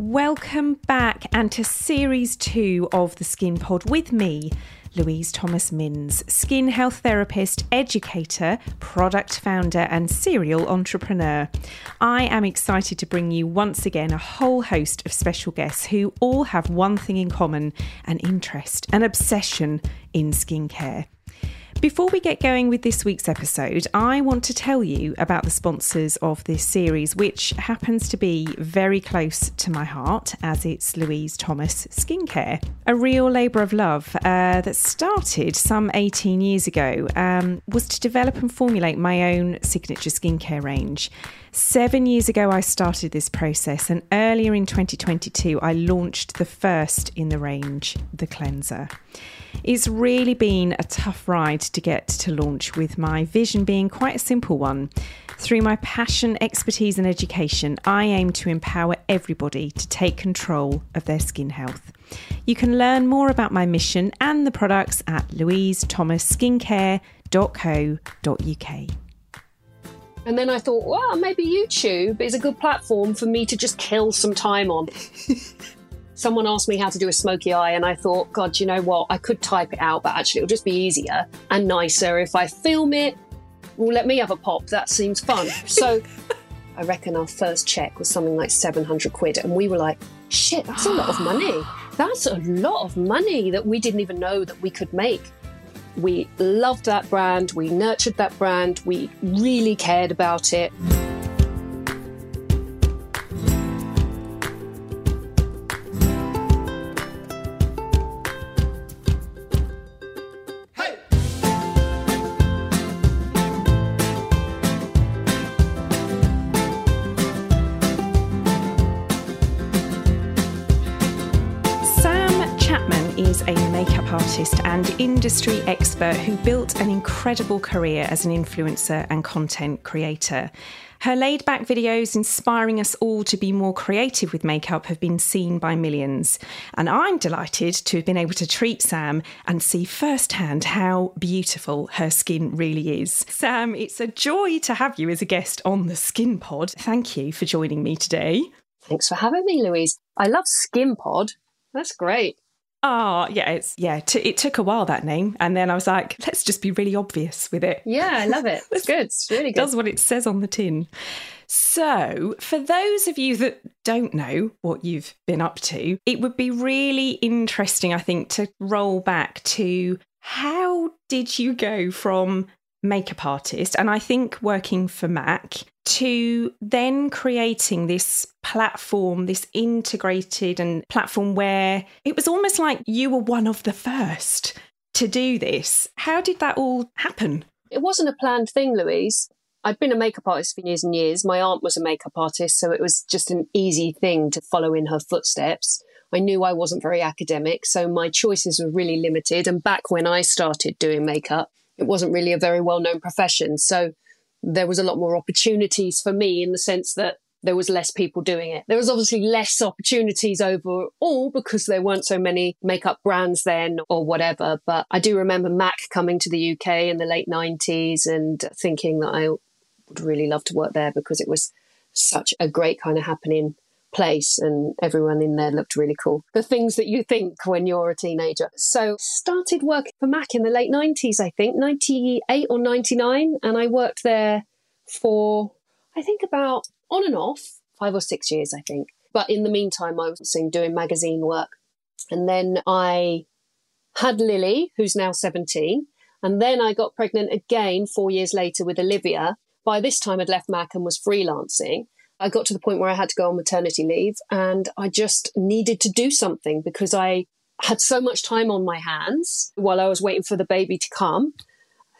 Welcome back and to series two of the Skin Pod with me, Louise Thomas Minns, skin health therapist, educator, product founder, and serial entrepreneur. I am excited to bring you once again a whole host of special guests who all have one thing in common an interest, an obsession in skincare. Before we get going with this week's episode, I want to tell you about the sponsors of this series, which happens to be very close to my heart as it's Louise Thomas Skincare, a real labour of love uh, that started some 18 years ago, um, was to develop and formulate my own signature skincare range. Seven years ago, I started this process, and earlier in 2022, I launched the first in the range, the cleanser. It's really been a tough ride to get to launch, with my vision being quite a simple one. Through my passion, expertise, and education, I aim to empower everybody to take control of their skin health. You can learn more about my mission and the products at louisethomasskincare.co.uk. And then I thought, well, maybe YouTube is a good platform for me to just kill some time on. Someone asked me how to do a smoky eye, and I thought, God, you know what? I could type it out, but actually, it'll just be easier and nicer if I film it. Well, let me have a pop. That seems fun. So I reckon our first check was something like 700 quid. And we were like, shit, that's a lot of money. That's a lot of money that we didn't even know that we could make. We loved that brand, we nurtured that brand, we really cared about it. Artist and industry expert who built an incredible career as an influencer and content creator. Her laid back videos inspiring us all to be more creative with makeup have been seen by millions. And I'm delighted to have been able to treat Sam and see firsthand how beautiful her skin really is. Sam, it's a joy to have you as a guest on the Skin Pod. Thank you for joining me today. Thanks for having me, Louise. I love Skin Pod. That's great. Oh, yeah, it's yeah. T- it took a while that name, and then I was like, let's just be really obvious with it. Yeah, I love it. It's good. It's really good. Does what it says on the tin. So, for those of you that don't know what you've been up to, it would be really interesting, I think, to roll back to how did you go from makeup artist and I think working for Mac to then creating this platform, this integrated and platform where it was almost like you were one of the first to do this. How did that all happen? It wasn't a planned thing, Louise. I'd been a makeup artist for years and years. My aunt was a makeup artist, so it was just an easy thing to follow in her footsteps. I knew I wasn't very academic, so my choices were really limited. And back when I started doing makeup, it wasn't really a very well known profession. So there was a lot more opportunities for me in the sense that there was less people doing it. There was obviously less opportunities overall because there weren't so many makeup brands then or whatever. But I do remember Mac coming to the UK in the late 90s and thinking that I would really love to work there because it was such a great kind of happening place and everyone in there looked really cool. The things that you think when you're a teenager. So started working for Mac in the late 90s, I think, 98 or 99. And I worked there for, I think about on and off, five or six years, I think. But in the meantime, I was doing magazine work. And then I had Lily, who's now 17. And then I got pregnant again four years later with Olivia. By this time, I'd left Mac and was freelancing. I got to the point where I had to go on maternity leave and I just needed to do something because I had so much time on my hands while I was waiting for the baby to come,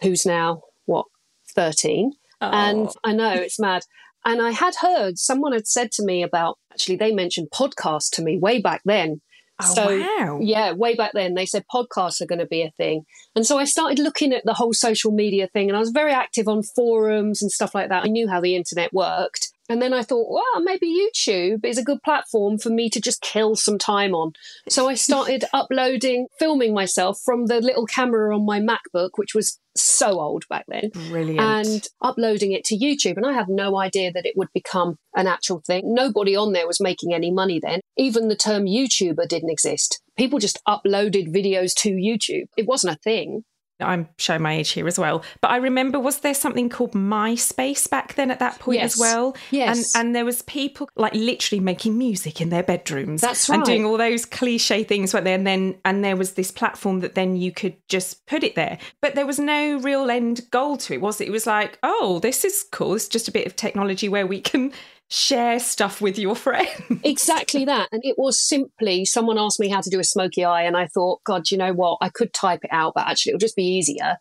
who's now, what, 13. Oh. And I know it's mad. And I had heard someone had said to me about actually, they mentioned podcasts to me way back then. Oh, so, wow. yeah, way back then, they said podcasts are going to be a thing. And so I started looking at the whole social media thing and I was very active on forums and stuff like that. I knew how the internet worked. And then I thought, well, maybe YouTube is a good platform for me to just kill some time on. So I started uploading, filming myself from the little camera on my MacBook, which was so old back then. Brilliant. And uploading it to YouTube. And I had no idea that it would become an actual thing. Nobody on there was making any money then. Even the term YouTuber didn't exist. People just uploaded videos to YouTube. It wasn't a thing. I'm showing my age here as well. But I remember, was there something called MySpace back then at that point Yes. as well? Yes. And and there was people like literally making music in their bedrooms. That's right. And doing all those cliche things weren't there. And then and there was this platform that then you could just put it there. But there was no real end goal to it, was it? It was like, oh, this is cool. It's just a bit of technology where we can share stuff with your friends. Exactly that. And it was simply someone asked me how to do a smoky eye, and I thought, God, you know what? I could type it out, but actually, it'll just be easier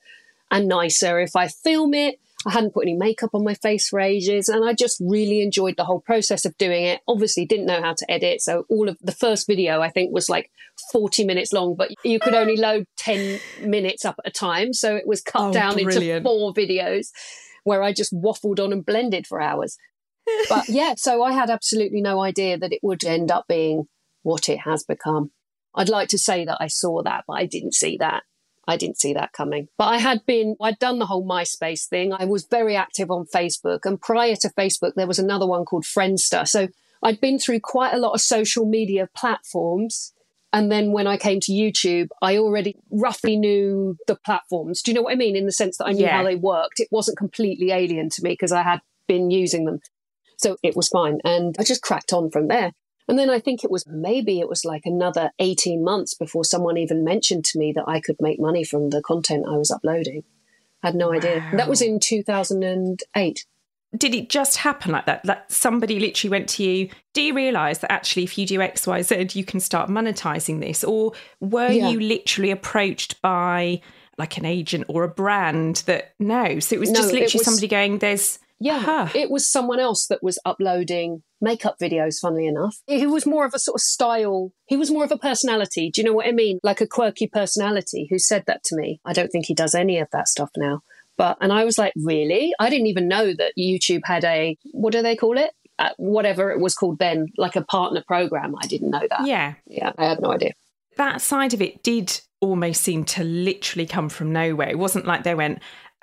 and nicer if I film it. I hadn't put any makeup on my face for ages, and I just really enjoyed the whole process of doing it. Obviously, didn't know how to edit, so all of the first video I think was like 40 minutes long, but you could only load 10 minutes up at a time, so it was cut Oh, down brilliant. into four videos where I just waffled on and blended for hours but yeah, so I had absolutely no idea that it would end up being what it has become. I'd like to say that I saw that, but I didn't see that. I didn't see that coming. But I had been, I'd done the whole MySpace thing. I was very active on Facebook. And prior to Facebook, there was another one called Friendster. So I'd been through quite a lot of social media platforms. And then when I came to YouTube, I already roughly knew the platforms. Do you know what I mean? In the sense that I knew Yeah. how they worked. It wasn't completely alien to me because I had been using them. So it was fine. And I just cracked on from there. And then I think it was maybe it was like another 18 months before someone even mentioned to me that I could make money from the content I was uploading. I had no idea. That was in 2008. Did it just happen like that? That somebody literally went to you, do you realise that actually if you do X, Y, Z, you can start monetizing this? Or were Yeah. you literally approached by like an agent or a brand that no? So it was No, just literally was- somebody going, there's Yeah, Aha. it was someone else that was uploading makeup videos, funnily enough. He was more of a sort of style, he was more of a personality. Do you know what I mean? Like a quirky personality who said that to me. I don't think he does any of that stuff now. But, and I was like, really? I didn't even know that YouTube had a, what do they call it? Uh, whatever it was called then, like a partner program. I didn't know that. yeah. yeah I had no idea. That side of it did almost seem to literally come from nowhere. It wasn't like they went,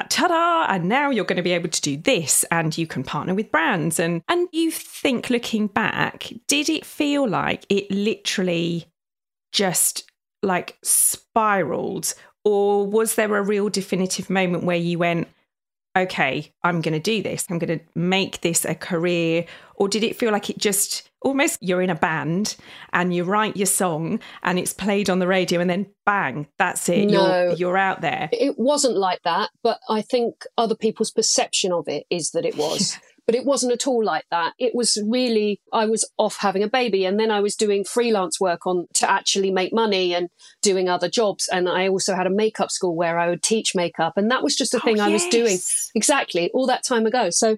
ta-da, and now you're going to be able to do this and you can partner with brands. And and you think looking back, did it feel like it literally just like spiraled? Or was there a real definitive moment where you went, okay, I'm going to do this. I'm going to make this a career. Or did it feel like it just almost you're in a band and you write your song and it's played on the radio and then bang, that's it. No. You're, you're out there. It wasn't like that, but I think other people's perception of it is that it was. but it wasn't at all like that. It was really, I was off having a baby and then I was doing freelance work on to actually make money and doing other jobs. And I also had a makeup school where I would teach makeup. And that was just a oh, thing Oh, I was doing exactly all that time ago. So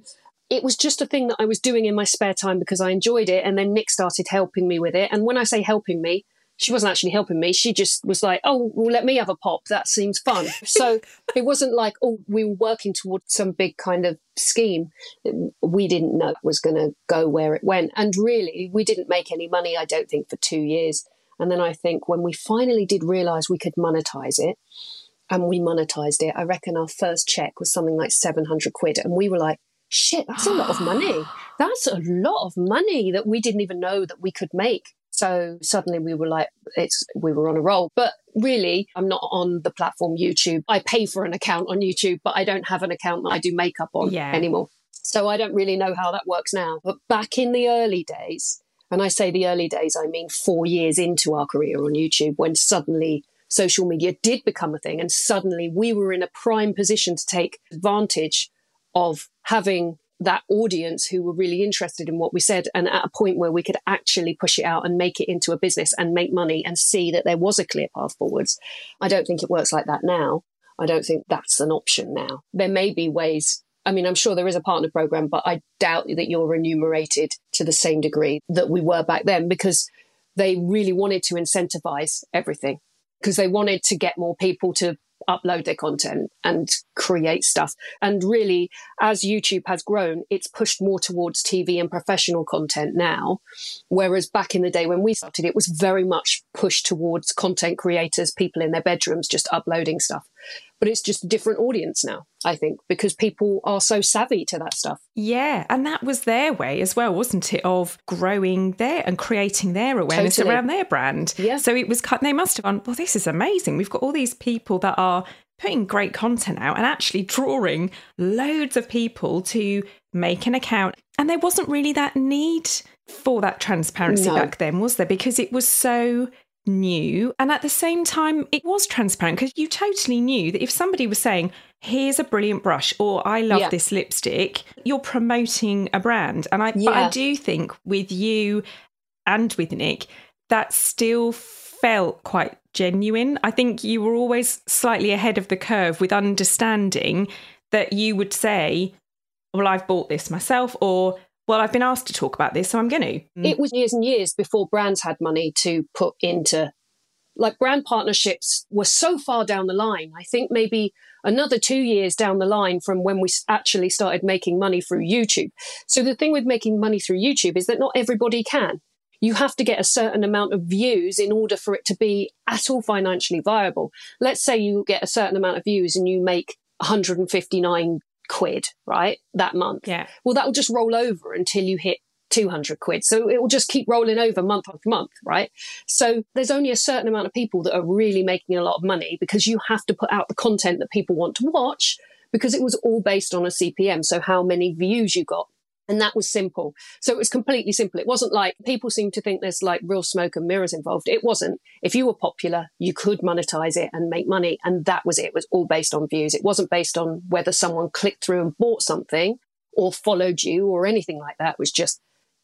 it was just a thing that I was doing in my spare time because I enjoyed it. And then Nick started helping me with it. And when I say helping me, she wasn't actually helping me. She just was like, oh, well, let me have a pop. That seems fun. So it wasn't like, oh, we were working towards some big kind of scheme. We didn't know it was going to go where it went. And really, we didn't make any money, I don't think, for two years. And then I think when we finally did realize we could monetize it, and we monetized it, I reckon our first check was something like 700 quid. And we were like, shit, that's a lot of money. That's a lot of money that we didn't even know that we could make. So suddenly we were like, it's, we were on a roll. But really, I'm not on the platform YouTube. I pay for an account on YouTube, but I don't have an account that I do makeup on Yeah. anymore. So I don't really know how that works now. But back in the early days, and I say the early days, I mean four years into our career on YouTube, when suddenly social media did become a thing, and suddenly we were in a prime position to take advantage of having that audience who were really interested in what we said and at a point where we could actually push it out and make it into a business and make money and see that there was a clear path forwards. I don't think it works like that now. I don't think that's an option now. There may be ways. I mean, I'm sure there is a partner program, but I doubt that you're remunerated to the same degree that we were back then because they really wanted to incentivize everything because they wanted to get more people to upload their content and create stuff. And really, as YouTube has grown, it's pushed more towards TV and professional content now. Whereas back in the day when we started, it was very much pushed towards content creators, people in their bedrooms just uploading stuff but it's just a different audience now, I think, because people are so savvy to that stuff. Yeah. And that was their way as well, wasn't it? Of growing their and creating their awareness totally. around their brand. Yeah. So it was, they must have gone, well, this is amazing. We've got all these people that are putting great content out and actually drawing loads of people to make an account. And there wasn't really that need for that transparency no. back then, was there? Because it was so new. And at the same time, it was transparent because you totally knew that if somebody was saying, here's a brilliant brush or I love yeah. this lipstick, you're promoting a brand. And I, yeah. but I do think with you and with Nick, that still felt quite genuine. I think you were always slightly ahead of the curve with understanding that you would say, well, I've bought this myself, or well, I've been asked to talk about this, so I'm going to. It was years and years before brands had money to put into, like, brand partnerships were so far down the line. I think maybe another two years down the line from when we actually started making money through YouTube. So the thing with making money through YouTube is that not everybody can. You have to get a certain amount of views in order for it to be at all financially viable. Let's say you get a certain amount of views and you make 159 quid, right? That month. Yeah. Well, that will just roll over until you hit 200 quid. So it will just keep rolling over month after month, right? So there's only a certain amount of people that are really making a lot of money because you have to put out the content that people want to watch because it was all based on a CPM. So how many views you got. And that was simple. So it was completely simple. It wasn't like people seem to think there's like real smoke and mirrors involved. It wasn't. If you were popular, you could monetize it and make money. And that was it. It was all based on views. It wasn't based on whether someone clicked through and bought something or followed you or anything like that. It was just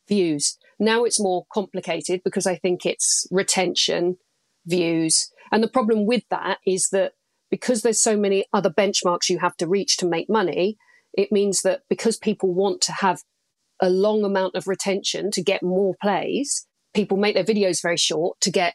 views. Now it's more complicated because I think it's retention, views. And the problem with that is that because there's so many other benchmarks you have to reach to make money, it means that because people want to have a long amount of retention to get more plays. People make their videos very short to get,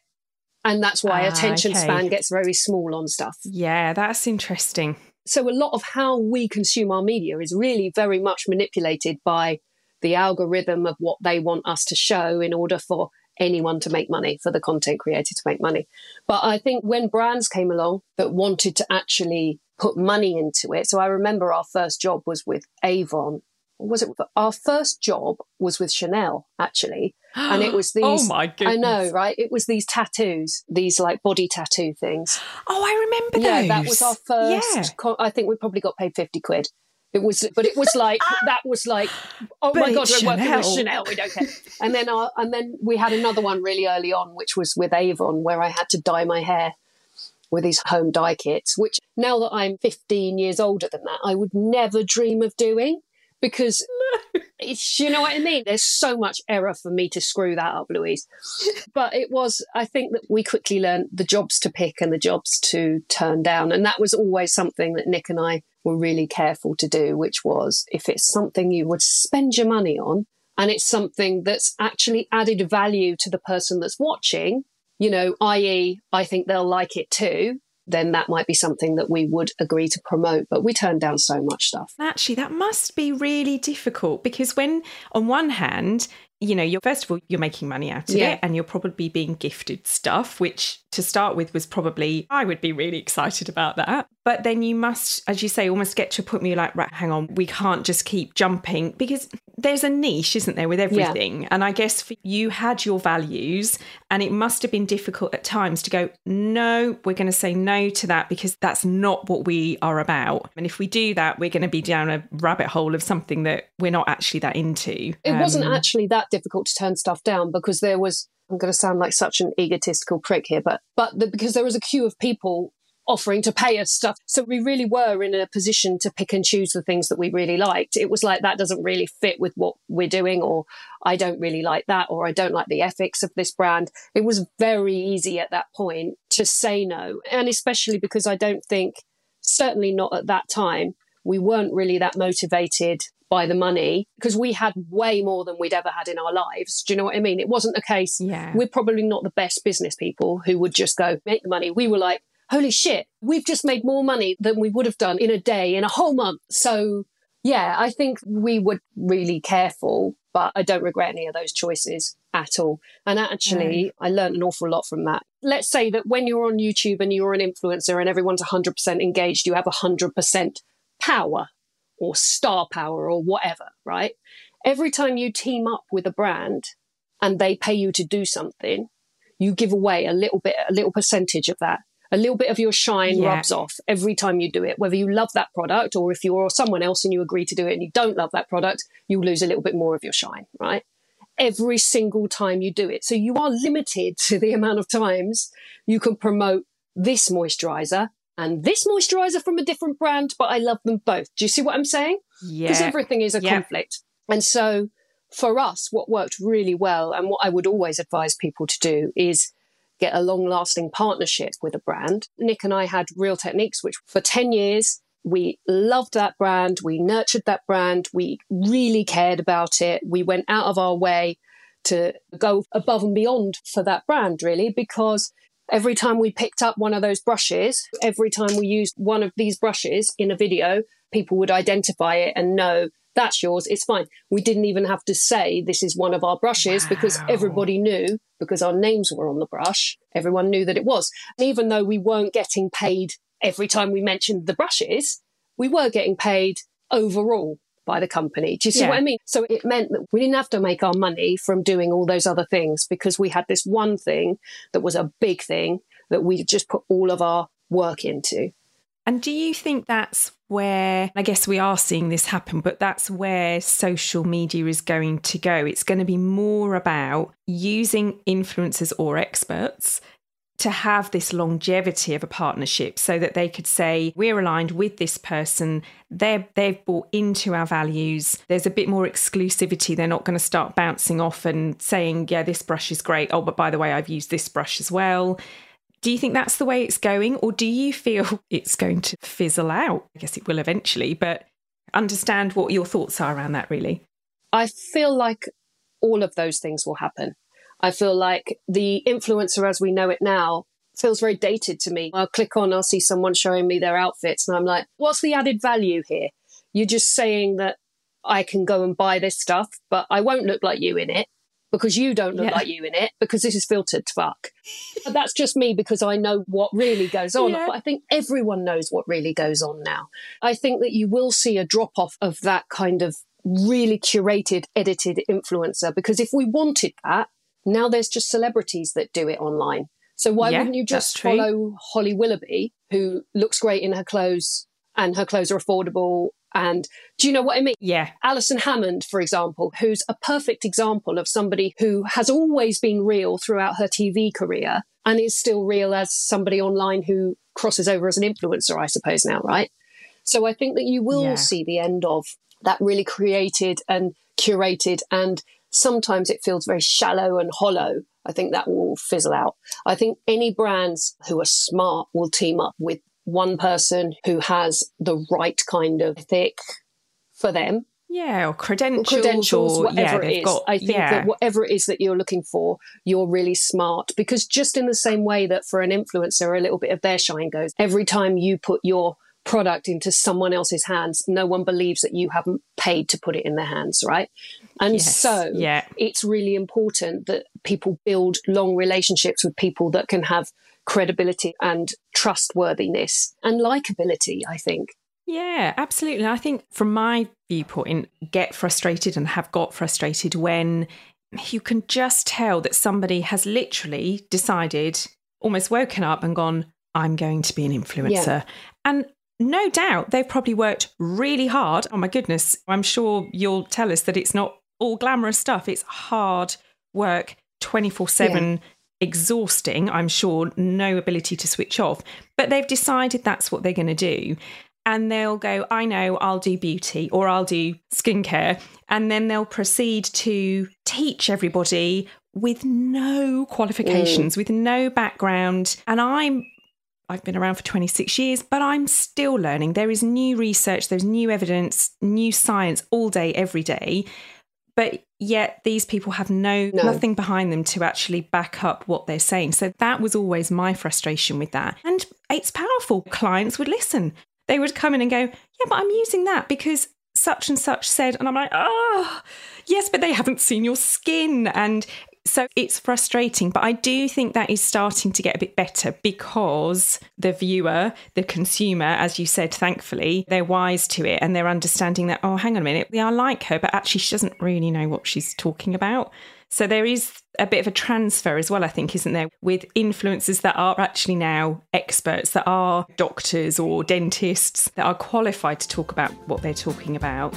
and that's why ah, attention okay. span gets very small on stuff. Yeah, that's interesting. So, a lot of how we consume our media is really very much manipulated by the algorithm of what they want us to show in order for anyone to make money, for the content creator to make money. But I think when brands came along that wanted to actually put money into it, so I remember our first job was with Avon was it our first job was with Chanel actually, and it was oh these. oh my goodness! I know, right? It was these tattoos, these like body tattoo things. Oh, I remember those. yeah, those. that was our first. Yeah. Co- I think we probably got paid fifty quid. It was, but it was like ah! that was like, oh but my god, we're working with Chanel. We don't care. And then, our, and then we had another one really early on, which was with Avon, where I had to dye my hair with these home dye kits. Which now that I'm 15 years older than that, I would never dream of doing because it's, you know what I mean? There's so much error for me to screw that up, Louise. But it was, I think that we quickly learned the jobs to pick and the jobs to turn down. And that was always something that Nick and I were really careful to do, which was if it's something you would spend your money on and it's something that's actually added value to the person that's watching, you know, i.e., I think they'll like it too, then that might be something that we would agree to promote. But we turn down so much stuff. Actually, that must be really difficult because when, on one hand, you know, you're first of all, you're making money out of yeah. it and you're probably being gifted stuff, which to start with was probably, I would be really excited about that. But then you must, as you say, almost get to a point where you're like, right, hang on, we can't just keep jumping because there's a niche, isn't there, with everything. Yeah. And I guess for you had your values and it must have been difficult at times to go, no, we're going to say no to that because that's not what we are about. And if we do that, we're going to be down a rabbit hole of something that we're not actually that into. It um, wasn't actually that difficult to turn stuff down because there was I'm going to sound like such an egotistical prick here, but but the, because there was a queue of people offering to pay us stuff, so we really were in a position to pick and choose the things that we really liked. It was like that doesn't really fit with what we're doing, or I don't really like that, or I don't like the ethics of this brand. It was very easy at that point to say no, and especially because I don't think, certainly not at that time, we weren't really that motivated by the money because we had way more than we'd ever had in our lives. Do you know what I mean? It wasn't a case. Yeah. We're probably not the best business people who would just go make the money. We were like, holy shit, we've just made more money than we would have done in a day, in a whole month. So, yeah, I think we were really careful, but I don't regret any of those choices at all. And actually, mm. I learned an awful lot from that. Let's say that when you're on YouTube and you're an influencer and everyone's 100% engaged, you have 100% power or star power or whatever, right? Every time you team up with a brand and they pay you to do something, you give away a little bit, a little percentage of that. A little bit of your shine yeah. rubs off every time you do it, whether you love that product or if you're someone else and you agree to do it and you don't love that product, you lose a little bit more of your shine, right? Every single time you do it. So you are limited to the amount of times you can promote this moisturizer and this moisturizer from a different brand, but I love them both. Do you see what I'm saying? Yeah. Because everything is a yeah. conflict. And so for us, what worked really well and what I would always advise people to do is get a long lasting partnership with a brand. Nick and I had Real Techniques, which for 10 years, we loved that brand. We nurtured that brand. We really cared about it. We went out of our way to go above and beyond for that brand, really, because every time we picked up one of those brushes, every time we used one of these brushes in a video, people would identify it and know that's yours. It's fine. We didn't even have to say this is one of our brushes wow. because everybody knew because our names were on the brush. Everyone knew that it was. And even though we weren't getting paid every time we mentioned the brushes, we were getting paid overall by the company. Do you see yeah. what I mean? So it meant that we didn't have to make our money from doing all those other things because we had this one thing that was a big thing that we just put all of our work into. And do you think that's where, I guess we are seeing this happen, but that's where social media is going to go? It's going to be more about using influencers or experts to have this longevity of a partnership so that they could say we're aligned with this person. They're they've bought into our values. There's a bit more exclusivity. They're not going to start bouncing off and saying yeah this brush is great. Oh but by the way I've used this brush as well do you think that's the way it's going, or do you feel it's going to fizzle out? I guess it will eventually, but understand what your thoughts are around that, really. I feel like all of those things will happen. I feel like the influencer as we know it now feels very dated to me. I'll click on, I'll see someone showing me their outfits, and I'm like, what's the added value here? You're just saying that I can go and buy this stuff, but I won't look like you in it because you don't look yeah. like you in it because this is filtered fuck. but that's just me because I know what really goes on. Yeah. But I think everyone knows what really goes on now. I think that you will see a drop off of that kind of really curated, edited influencer because if we wanted that, now there's just celebrities that do it online. So why yeah, wouldn't you just follow Holly Willoughby, who looks great in her clothes and her clothes are affordable and do you know what I mean? Yeah. Alison Hammond, for example, who's a perfect example of somebody who has always been real throughout her TV career and is still real as somebody online who crosses over as an influencer, I suppose, now, right? So I think that you will yeah. see the end of that really created and curated and sometimes it feels very shallow and hollow. I think that will fizzle out. I think any brands who are smart will team up with one person who has the right kind of ethic for them. Yeah, or credentials, or credentials or, whatever yeah, it is. Got, I think yeah. that whatever it is that you're looking for, you're really smart because just in the same way that for an influencer, a little bit of their shine goes every time you put your product into someone else's hands, no one believes that you haven't paid to put it in their hands, right? And yes, so yeah. it's really important that people build long relationships with people that can have credibility and trustworthiness and likability, I think. Yeah, absolutely. I think from my viewpoint, get frustrated and have got frustrated when you can just tell that somebody has literally decided, almost woken up and gone, I'm going to be an influencer. Yeah. And no doubt they've probably worked really hard. Oh my goodness, I'm sure you'll tell us that it's not all glamorous stuff, it's hard work 24 7 exhausting, I'm sure, no ability to switch off. But they've decided that's what they're going to do. And they'll go, I know, I'll do beauty or I'll do skincare. And then they'll proceed to teach everybody with no qualifications, mm. with no background. And I'm I've been around for 26 years, but I'm still learning. There is new research, there's new evidence, new science all day, every day. But yet these people have no, no, nothing behind them to actually back up what they're saying so that was always my frustration with that and it's powerful. Clients would listen. They would come in and go, Yeah, but I'm using that because such and such said. And I'm like, Oh, yes, but they haven't seen your skin. And so it's frustrating, but I do think that is starting to get a bit better because the viewer, the consumer, as you said, thankfully, they're wise to it and they're understanding that, oh, hang on a minute, yeah, I like her, but actually she doesn't really know what she's talking about. So there is a bit of a transfer as well, I think, isn't there, with influencers that are actually now experts, that are doctors or dentists, that are qualified to talk about what they're talking about.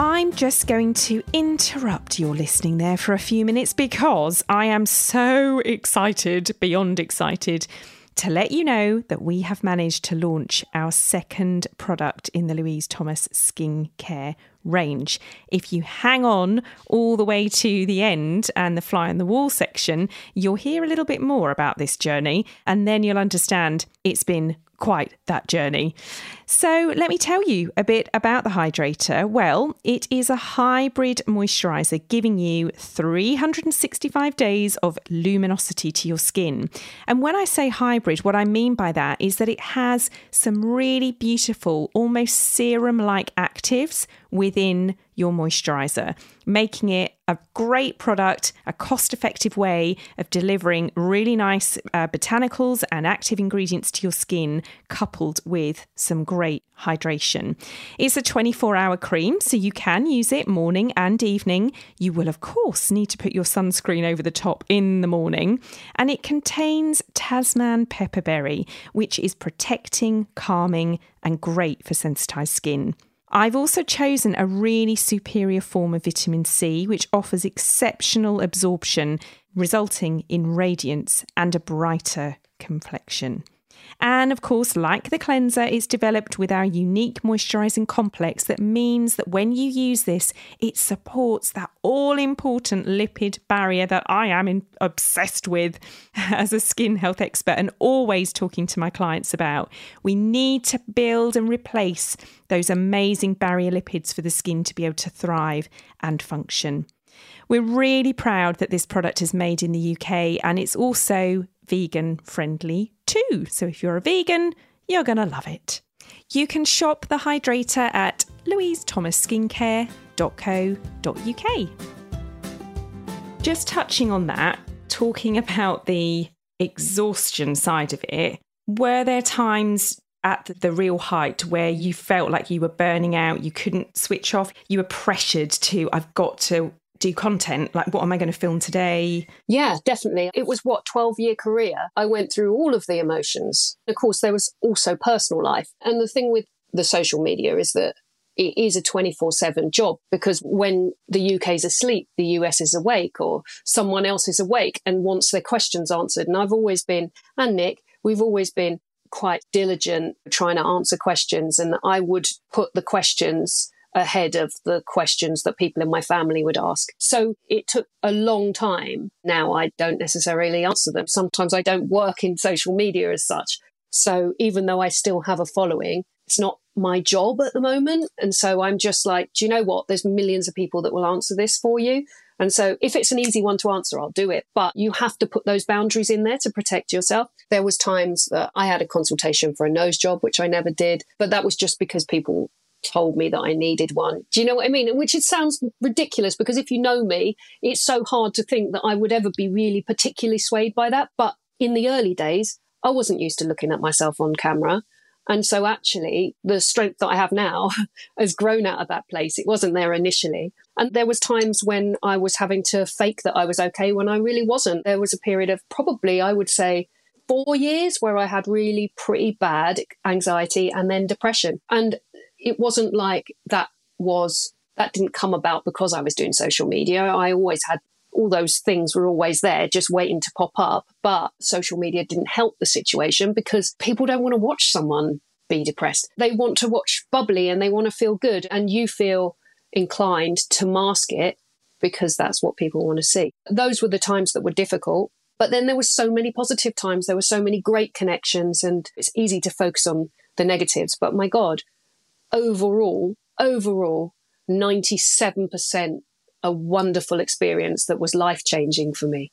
I'm just going to interrupt your listening there for a few minutes because I am so excited, beyond excited, to let you know that we have managed to launch our second product in the Louise Thomas skincare range. If you hang on all the way to the end and the fly on the wall section, you'll hear a little bit more about this journey and then you'll understand it's been quite that journey. So, let me tell you a bit about the hydrator. Well, it is a hybrid moisturizer giving you 365 days of luminosity to your skin. And when I say hybrid, what I mean by that is that it has some really beautiful, almost serum like actives within your moisturizer, making it a great product, a cost effective way of delivering really nice uh, botanicals and active ingredients to your skin, coupled with some great hydration. It's a 24 hour cream, so you can use it morning and evening. You will, of course, need to put your sunscreen over the top in the morning. And it contains Tasman pepperberry, which is protecting, calming, and great for sensitized skin. I've also chosen a really superior form of vitamin C, which offers exceptional absorption, resulting in radiance and a brighter complexion. And of course, like the cleanser, it's developed with our unique moisturizing complex that means that when you use this, it supports that all important lipid barrier that I am in, obsessed with as a skin health expert and always talking to my clients about. We need to build and replace those amazing barrier lipids for the skin to be able to thrive and function. We're really proud that this product is made in the UK and it's also vegan friendly too. So if you're a vegan, you're going to love it. You can shop the hydrator at louisethomasskincare.co.uk. Just touching on that, talking about the exhaustion side of it, were there times at the real height where you felt like you were burning out, you couldn't switch off, you were pressured to, I've got to do content? Like what am i going to film today? Yeah definitely. It was what 12 year career? I went through all of the emotions. Of course there was also personal life. And the thing with the social media is that it is a 24 7 job because when the UK is asleep, the US is awake or someone else is awake and wants their questions answered. And I've always been, and Nick, we've always been quite diligent trying to answer questions. And I would put the questions ahead of the questions that people in my family would ask. So it took a long time. Now I don't necessarily answer them. Sometimes I don't work in social media as such. So even though I still have a following, it's not my job at the moment. And so I'm just like, do you know what? There's millions of people that will answer this for you. And so if it's an easy one to answer, I'll do it. But you have to put those boundaries in there to protect yourself. There was times that I had a consultation for a nose job, which I never did, but that was just because people told me that I needed one. Do you know what I mean? Which it sounds ridiculous because if you know me, it's so hard to think that I would ever be really particularly swayed by that. But in the early days, I wasn't used to looking at myself on camera. And so actually the strength that I have now has grown out of that place. It wasn't there initially. And there was times when I was having to fake that I was okay when I really wasn't. There was a period of probably, I would say, four years where I had really pretty bad anxiety and then depression. And it wasn't like that was that didn't come about because I was doing social media. I always had all those things were always there, just waiting to pop up. But social media didn't help the situation because people don't want to watch someone be depressed. They want to watch bubbly and they want to feel good. And you feel inclined to mask it because that's what people want to see. Those were the times that were difficult. But then there were so many positive times. There were so many great connections and it's easy to focus on the negatives. But my God, overall, overall, 97% a wonderful experience that was life changing for me.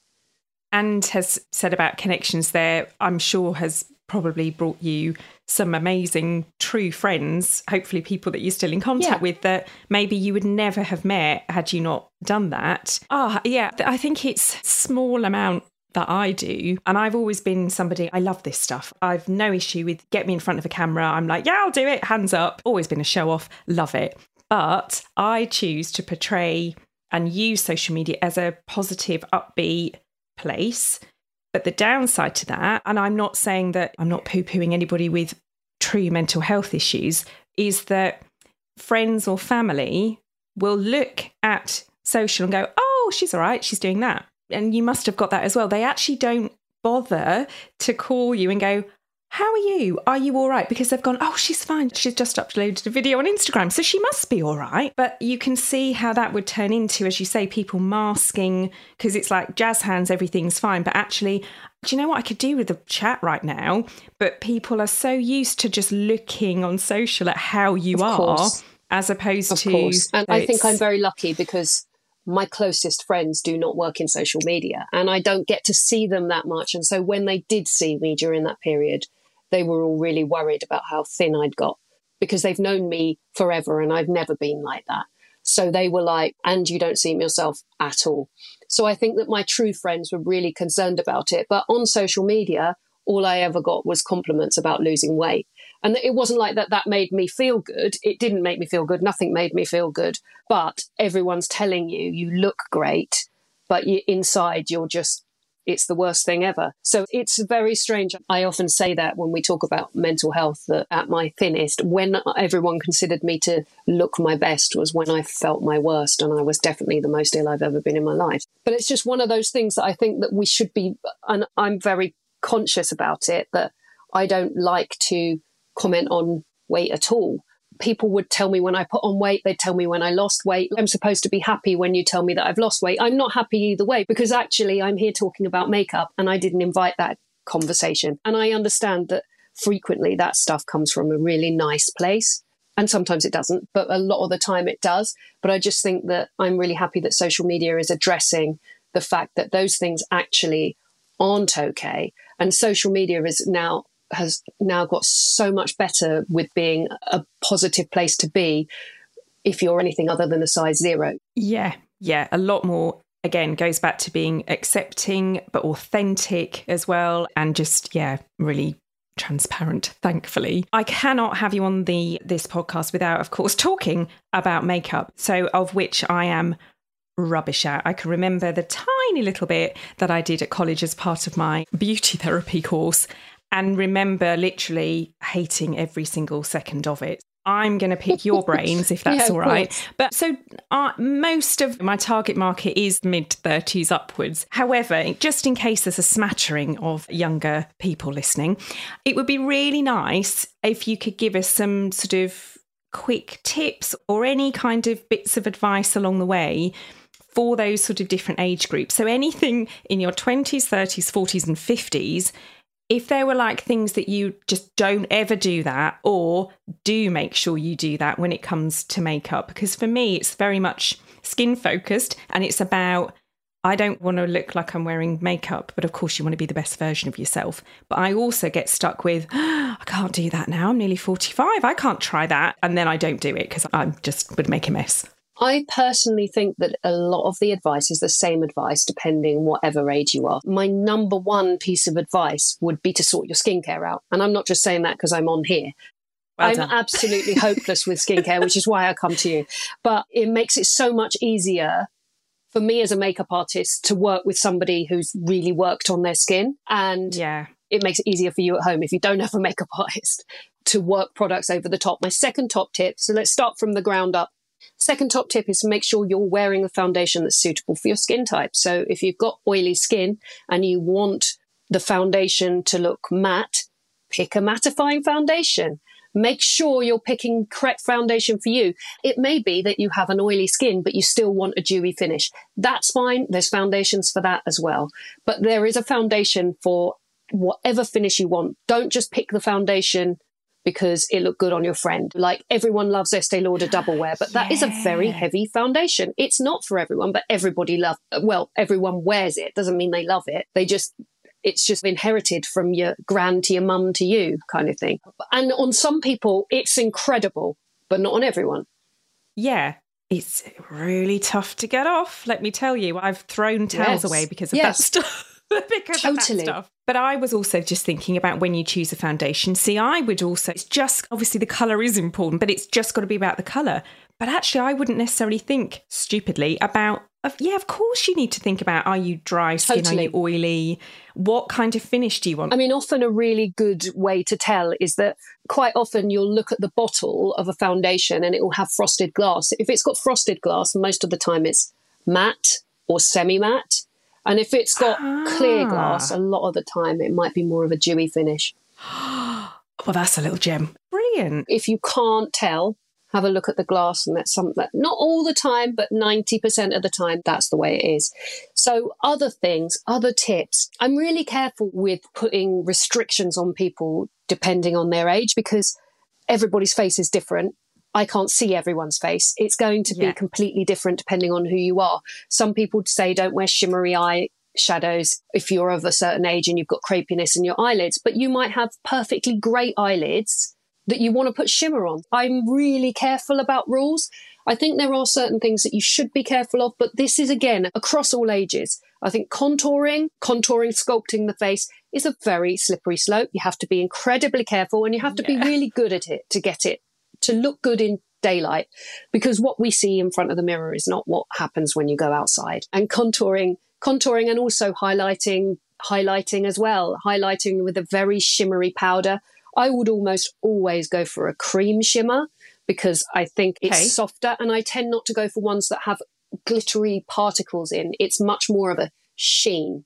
and has said about connections there, I'm sure has probably brought you some amazing true friends, hopefully people that you're still in contact yeah. with that maybe you would never have met had you not done that. Ah, oh, yeah, I think it's small amount that I do. And I've always been somebody, I love this stuff. I've no issue with get me in front of a camera. I'm like, yeah, I'll do it, hands up. Always been a show off, love it. But I choose to portray and use social media as a positive, upbeat place. But the downside to that, and I'm not saying that I'm not poo pooing anybody with true mental health issues, is that friends or family will look at social and go, oh, she's all right, she's doing that and you must have got that as well. They actually don't bother to call you and go, how are you? Are you all right? Because they've gone, oh, she's fine. She's just uploaded a video on Instagram, so she must be all right. But you can see how that would turn into, as you say, people masking because it's like jazz hands, everything's fine. But actually, do you know what I could do with the chat right now? But people are so used to just looking on social at how you are, as opposed of to. Course. And I think I'm very lucky because my closest friends do not work in social media and I don't get to see them that much. And so when they did see me during that period, they were all really worried about how thin I'd got because they've known me forever and I've never been like that. So they were like, and you don't see yourself at all. So I think that my true friends were really concerned about it. But on social media, all I ever got was compliments about losing weight. And it wasn't like that that made me feel good. It didn't make me feel good. Nothing made me feel good. But everyone's telling you you look great, but you, inside you're just it's the worst thing ever. So it's very strange. I often say that when we talk about mental health, that at my thinnest, when everyone considered me to look my best was when I felt my worst. And I was definitely the most ill I've ever been in my life. But it's just one of those things that I think that we should be, and I'm very conscious about it, that I don't like to comment on weight at all. People would tell me when I put on weight, they'd tell me when I lost weight. I'm supposed to be happy when you tell me that I've lost weight. I'm not happy either way because actually I'm here talking about makeup and I didn't invite that conversation. And I understand that frequently that stuff comes from a really nice place. And sometimes it doesn't, but a lot of the time it does. But I just think that I'm really happy that social media is addressing the fact that those things actually aren't okay. And social media is now has now got so much better with being a positive place to be if you're anything other than a size zero. Yeah, yeah, a lot more. Again, goes back to being accepting but authentic as well, and just, yeah, really transparent thankfully i cannot have you on the this podcast without of course talking about makeup so of which i am rubbish at i can remember the tiny little bit that i did at college as part of my beauty therapy course and remember literally hating every single second of it. I'm going to pick your brains if that's yeah, all right. Course. But so uh, most of my target market is mid 30s upwards. However, just in case there's a smattering of younger people listening, it would be really nice if you could give us some sort of quick tips or any kind of bits of advice along the way for those sort of different age groups. So anything in your 20s, 30s, 40s, and 50s if there were like things that you just don't ever do that or do make sure you do that when it comes to makeup because for me it's very much skin focused and it's about I don't want to look like I'm wearing makeup, but of course you want to be the best version of yourself. But I also get stuck with, oh, I can't do that now. I'm nearly 45. I can't try that. And then I don't do it because I just would make a mess. I personally think that a lot of the advice is the same advice depending whatever age you are. My number one piece of advice would be to sort your skincare out. And I'm not just saying that because I'm on here. Well I'm absolutely hopeless with skincare, which is why I come to you. But it makes it so much easier for me as a makeup artist to work with somebody who's really worked on their skin. And yeah. it makes it easier for you at home if you don't have a makeup artist to work products over the top. My second top tip, so let's start from the ground up Second top tip is to make sure you're wearing a foundation that's suitable for your skin type. So if you've got oily skin and you want the foundation to look matte, pick a mattifying foundation. Make sure you're picking correct foundation for you. It may be that you have an oily skin, but you still want a dewy finish. That's fine. There's foundations for that as well. But there is a foundation for whatever finish you want. Don't just pick the foundation because it looked good on your friend. Like everyone loves Estee Lauder Double Wear, but that yeah. is a very heavy foundation. It's not for everyone, but everybody love. Well, everyone wears it. Doesn't mean they love it. They just it's just inherited from your grand to your mum to you kind of thing. And on some people, it's incredible, but not on everyone. Yeah, it's really tough to get off. Let me tell you, I've thrown towels yes. away because of yes. that stuff. because totally. of that stuff. But I was also just thinking about when you choose a foundation. See, I would also, it's just obviously the colour is important, but it's just got to be about the colour. But actually, I wouldn't necessarily think stupidly about, of, yeah, of course you need to think about are you dry skin, totally. are you oily? What kind of finish do you want? I mean, often a really good way to tell is that quite often you'll look at the bottle of a foundation and it will have frosted glass. If it's got frosted glass, most of the time it's matte or semi matte. And if it's got ah. clear glass, a lot of the time it might be more of a dewy finish. well, that's a little gem. Brilliant. If you can't tell, have a look at the glass and that's something that not all the time, but 90% of the time, that's the way it is. So other things, other tips. I'm really careful with putting restrictions on people depending on their age because everybody's face is different. I can't see everyone's face. It's going to be yeah. completely different depending on who you are. Some people say don't wear shimmery eye shadows if you're of a certain age and you've got crepiness in your eyelids, but you might have perfectly great eyelids that you want to put shimmer on. I'm really careful about rules. I think there are certain things that you should be careful of, but this is again across all ages. I think contouring, contouring, sculpting the face is a very slippery slope. You have to be incredibly careful and you have to yeah. be really good at it to get it to look good in daylight because what we see in front of the mirror is not what happens when you go outside. And contouring contouring and also highlighting highlighting as well highlighting with a very shimmery powder. I would almost always go for a cream shimmer because i think it's okay. softer and i tend not to go for ones that have glittery particles in. It's much more of a sheen.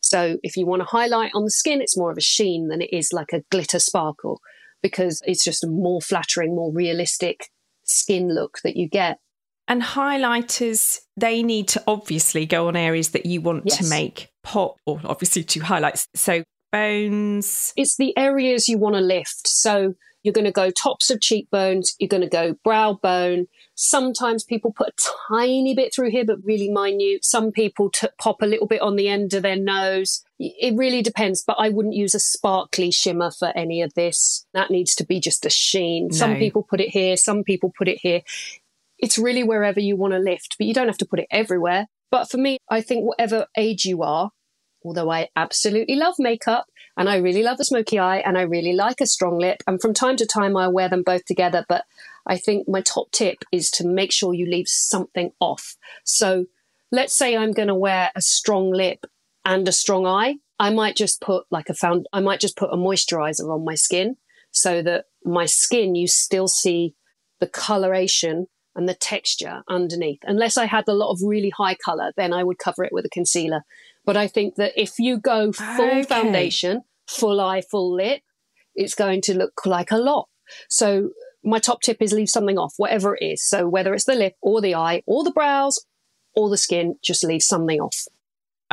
So if you want to highlight on the skin it's more of a sheen than it is like a glitter sparkle because it's just a more flattering, more realistic skin look that you get. And highlighters, they need to obviously go on areas that you want yes. to make pop or obviously to highlights. So bones. It's the areas you want to lift. So you're going to go tops of cheekbones, you're going to go brow bone. Sometimes people put a tiny bit through here, but really minute. Some people t- pop a little bit on the end of their nose. It really depends, but I wouldn't use a sparkly shimmer for any of this. That needs to be just a sheen. No. Some people put it here, some people put it here. It's really wherever you want to lift, but you don't have to put it everywhere. But for me, I think whatever age you are, although I absolutely love makeup, and I really love a smoky eye and I really like a strong lip. And from time to time, I wear them both together. But I think my top tip is to make sure you leave something off. So let's say I'm going to wear a strong lip and a strong eye. I might just put like a found, I might just put a moisturizer on my skin so that my skin, you still see the coloration and the texture underneath. Unless I had a lot of really high color, then I would cover it with a concealer. But I think that if you go full okay. foundation, full eye, full lip, it's going to look like a lot. So my top tip is leave something off, whatever it is. So whether it's the lip or the eye or the brows or the skin, just leave something off.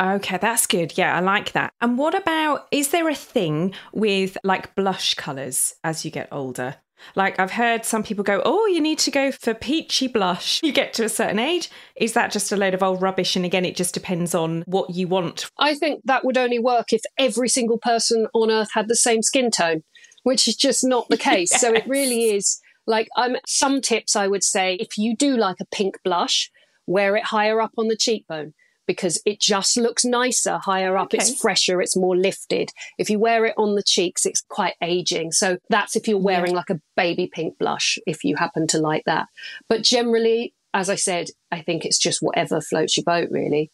Okay, that's good. Yeah, I like that. And what about is there a thing with like blush colours as you get older? Like I've heard some people go, oh, you need to go for peachy blush. You get to a certain age. Is that just a load of old rubbish? And again, it just depends on what you want. I think that would only work if every single person on earth had the same skin tone, which is just not the case. yes. So it really is like um, some tips I would say if you do like a pink blush, wear it higher up on the cheekbone because it just looks nicer higher up. Okay. It's fresher, it's more lifted. If you wear it on the cheeks, it's quite aging. So that's if you're wearing yeah. like a baby pink blush, if you happen to like that. But generally, as I said, I think it's just whatever floats your boat, really.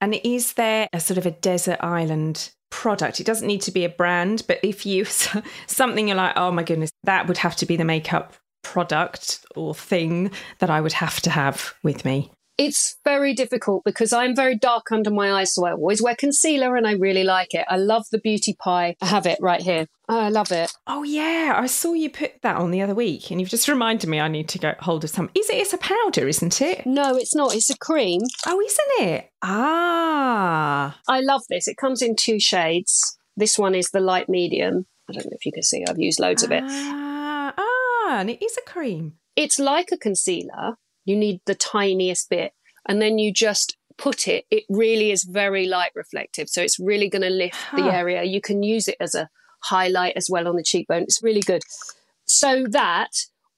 And is there a sort of a desert island product? It doesn't need to be a brand, but if you something you're like, oh my goodness, that would have to be the makeup product or thing that I would have to have with me. It's very difficult because I'm very dark under my eyes, so I always wear concealer and I really like it. I love the Beauty Pie. I have it right here. Oh, I love it. Oh yeah, I saw you put that on the other week, and you've just reminded me I need to get hold of some. Is it? It's a powder, isn't it? No, it's not. It's a cream. Oh, isn't it? Ah, I love this. It comes in two shades. This one is the light medium. I don't know if you can see. I've used loads of it. It is a cream. It's like a concealer. You need the tiniest bit, and then you just put it. It really is very light reflective, so it's really going to lift huh. the area. You can use it as a highlight as well on the cheekbone. It's really good. So that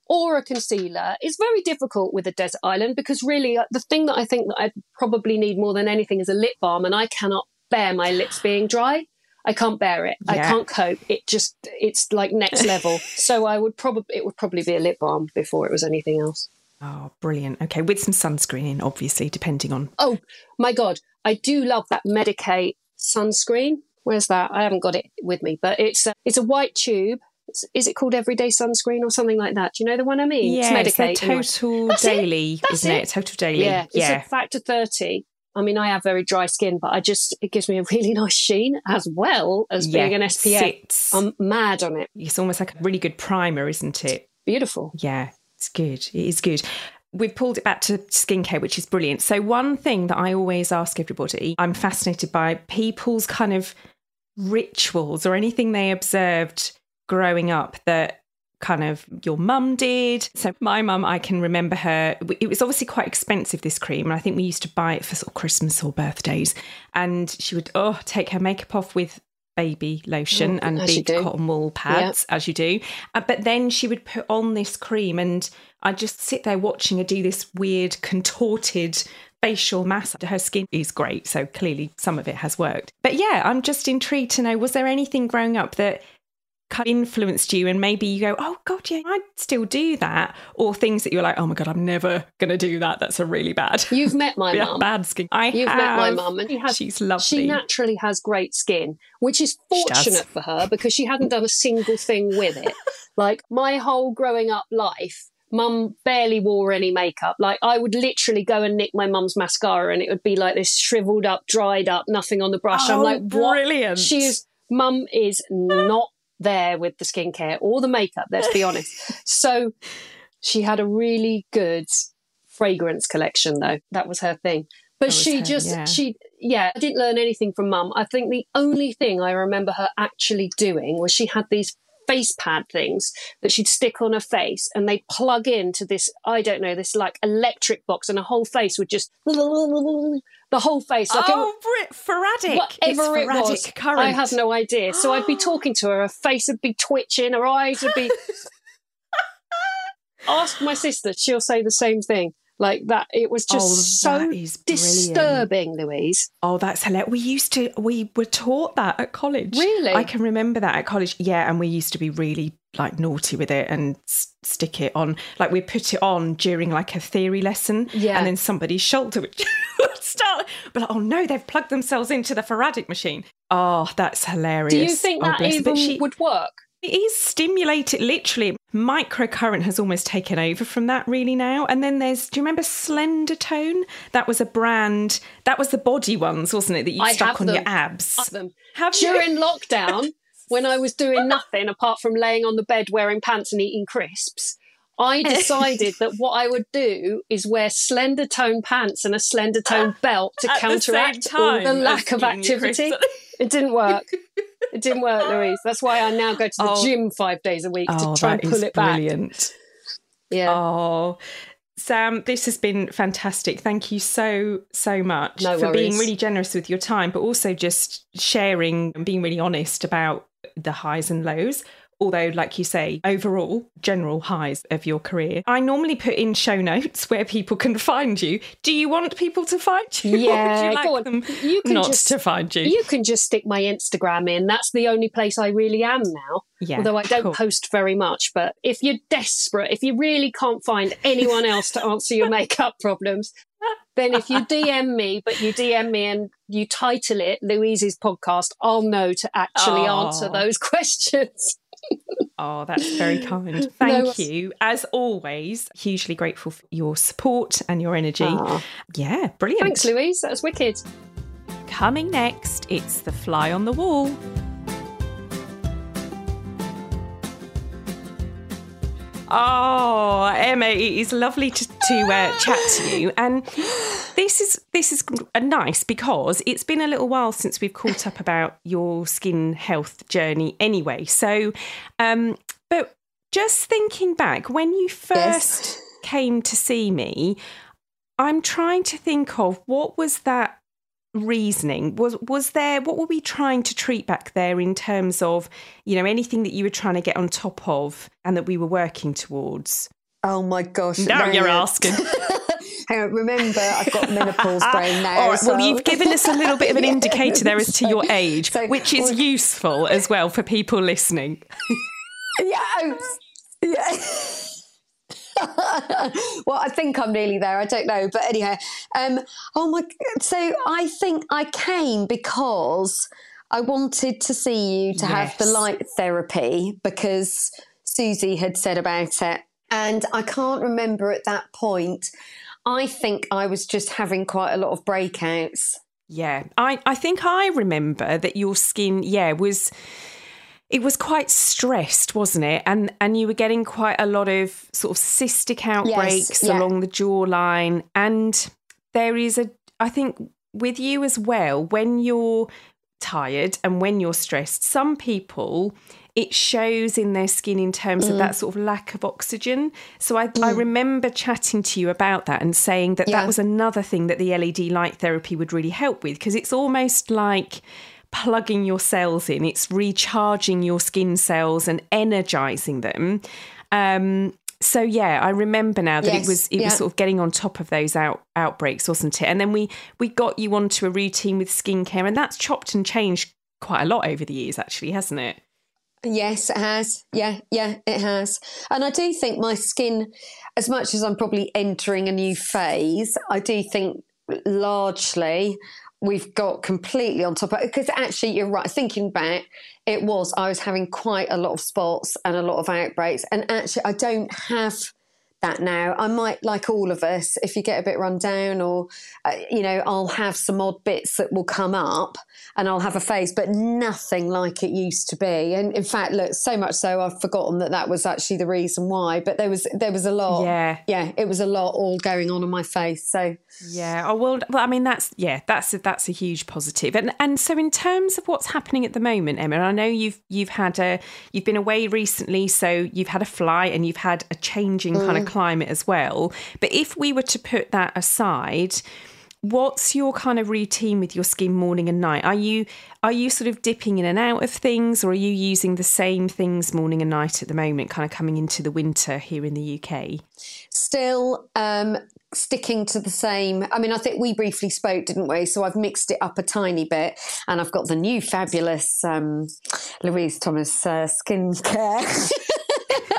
or a concealer is very difficult with a desert island because really uh, the thing that I think that I probably need more than anything is a lip balm and I cannot bear my lips being dry. I can't bear it. Yeah. I can't cope. It just it's like next level. so I would probably it would probably be a lip balm before it was anything else. Oh, brilliant. Okay, with some sunscreen in, obviously, depending on. Oh my god, I do love that Medik8 sunscreen. Where's that? I haven't got it with me, but it's a, it's a white tube is it called Everyday Sunscreen or something like that? Do you know the one I mean? Yeah, it's Medik8. It's Total Daily, it. isn't it? it? Total Daily. Yeah, it's yeah. a factor 30. I mean, I have very dry skin, but I just, it gives me a really nice sheen as well as yeah, being an SPF. Sits. I'm mad on it. It's almost like a really good primer, isn't it? Beautiful. Yeah, it's good. It is good we've pulled it back to skincare, which is brilliant. So, one thing that I always ask everybody, I'm fascinated by people's kind of rituals or anything they observed growing up that kind of your mum did. So my mum, I can remember her. It was obviously quite expensive this cream, and I think we used to buy it for sort of Christmas or birthdays. And she would oh take her makeup off with baby lotion oh, and big cotton wool pads, as you do. Uh, but then she would put on this cream, and I'd just sit there watching her do this weird contorted facial mask. Her skin is great, so clearly some of it has worked. But yeah, I'm just intrigued to know was there anything growing up that influenced you and maybe you go oh god yeah i'd still do that or things that you're like oh my god i'm never gonna do that that's a really bad you've met my mum bad skin i you've have. met my mum and she has, she's lovely she naturally has great skin which is fortunate for her because she hadn't done a single thing with it like my whole growing up life mum barely wore any makeup. Like I would literally go and nick my mum's mascara and it would be like this shriveled up, dried up, nothing on the brush. Oh, I'm like, what? Brilliant. She is mum is not there with the skincare or the makeup, let's be honest. So she had a really good fragrance collection though. That was her thing. But she her, just yeah. she yeah, I didn't learn anything from mum. I think the only thing I remember her actually doing was she had these face pad things that she'd stick on her face and they'd plug into this, I don't know, this like electric box and her whole face would just the whole face. Like oh, it, Faradic. Whatever it was. Current. I have no idea. So I'd be talking to her, her face would be twitching, her eyes would be. Ask my sister, she'll say the same thing like that it was just oh, so disturbing louise. Oh that's hilarious we used to we were taught that at college. Really? I can remember that at college. Yeah and we used to be really like naughty with it and s- stick it on. Like we put it on during like a theory lesson yeah. and then somebody's shoulder would start but like, oh no they've plugged themselves into the faradic machine. Oh that's hilarious. Do you think oh, that even she, would work it is stimulated literally. Microcurrent has almost taken over from that really now. And then there's, do you remember Slendertone? That was a brand, that was the body ones, wasn't it? That you I stuck on them. your abs. Have them. Have During lockdown, when I was doing nothing apart from laying on the bed wearing pants and eating crisps, I decided that what I would do is wear Slendertone pants and a Slendertone belt to At counteract the all the lack of activity. It didn't work. It didn't work, Louise. That's why I now go to the oh, gym five days a week oh, to try and pull it back. brilliant. Yeah. Oh, Sam, this has been fantastic. Thank you so, so much no for being really generous with your time, but also just sharing and being really honest about the highs and lows although, like you say, overall, general highs of your career. I normally put in show notes where people can find you. Do you want people to find you? Yeah, you like go on. You can not just, to find you. You can just stick my Instagram in. That's the only place I really am now. Yeah, Although I don't cool. post very much. But if you're desperate, if you really can't find anyone else to answer your makeup problems, then if you DM me, but you DM me and you title it Louise's podcast, I'll know to actually oh. answer those questions oh, that's very kind. Thank no, you. As always, hugely grateful for your support and your energy. Yeah, brilliant. Thanks, Louise. That was wicked. Coming next, it's the fly on the wall. Oh, Emma, it is lovely to, to uh, chat to you. And this is this is nice because it's been a little while since we've caught up about your skin health journey. Anyway, so um, but just thinking back, when you first yes. came to see me, I'm trying to think of what was that reasoning was was there what were we trying to treat back there in terms of you know anything that you were trying to get on top of and that we were working towards oh my gosh now you're asking Hang on, remember, I've got menopause brain now. All right, so. Well, you've given us a little bit of an indicator there as to your age, so, which is well, useful as well for people listening. yeah. Yeah. well, I think I'm nearly there. I don't know, but anyhow, um, oh my! So I think I came because I wanted to see you to yes. have the light therapy because Susie had said about it, and I can't remember at that point. I think I was just having quite a lot of breakouts. Yeah, I I think I remember that your skin, yeah, was it was quite stressed, wasn't it? And and you were getting quite a lot of sort of cystic outbreaks yes, yeah. along the jawline. And there is a, I think, with you as well, when you're tired and when you're stressed, some people it shows in their skin in terms mm. of that sort of lack of oxygen. So I, mm. I, remember chatting to you about that and saying that yeah. that was another thing that the LED light therapy would really help with because it's almost like plugging your cells in, it's recharging your skin cells and energizing them. Um, so yeah, I remember now that yes, it was it yeah. was sort of getting on top of those out outbreaks, wasn't it? And then we we got you onto a routine with skincare, and that's chopped and changed quite a lot over the years, actually, hasn't it? Yes, it has. Yeah, yeah, it has. And I do think my skin, as much as I'm probably entering a new phase, I do think largely we've got completely on top of it because actually you're right thinking back it was i was having quite a lot of spots and a lot of outbreaks and actually i don't have that now. I might, like all of us, if you get a bit run down, or uh, you know, I'll have some odd bits that will come up, and I'll have a phase, but nothing like it used to be. And in fact, look, so much so I've forgotten that that was actually the reason why. But there was there was a lot. Yeah, yeah, it was a lot all going on on my face. So yeah. Oh well, well, I mean that's yeah, that's a, that's a huge positive. And and so in terms of what's happening at the moment, Emma, I know you've you've had a you've been away recently, so you've had a flight and you've had a changing mm. kind of climate as well. But if we were to put that aside, what's your kind of routine with your skin morning and night? Are you are you sort of dipping in and out of things or are you using the same things morning and night at the moment kind of coming into the winter here in the uk still um, sticking to the same. I mean i think we briefly spoke didn't we? So i've mixed it up a tiny bit and i've got the new fabulous um, louise thomas uh, skincare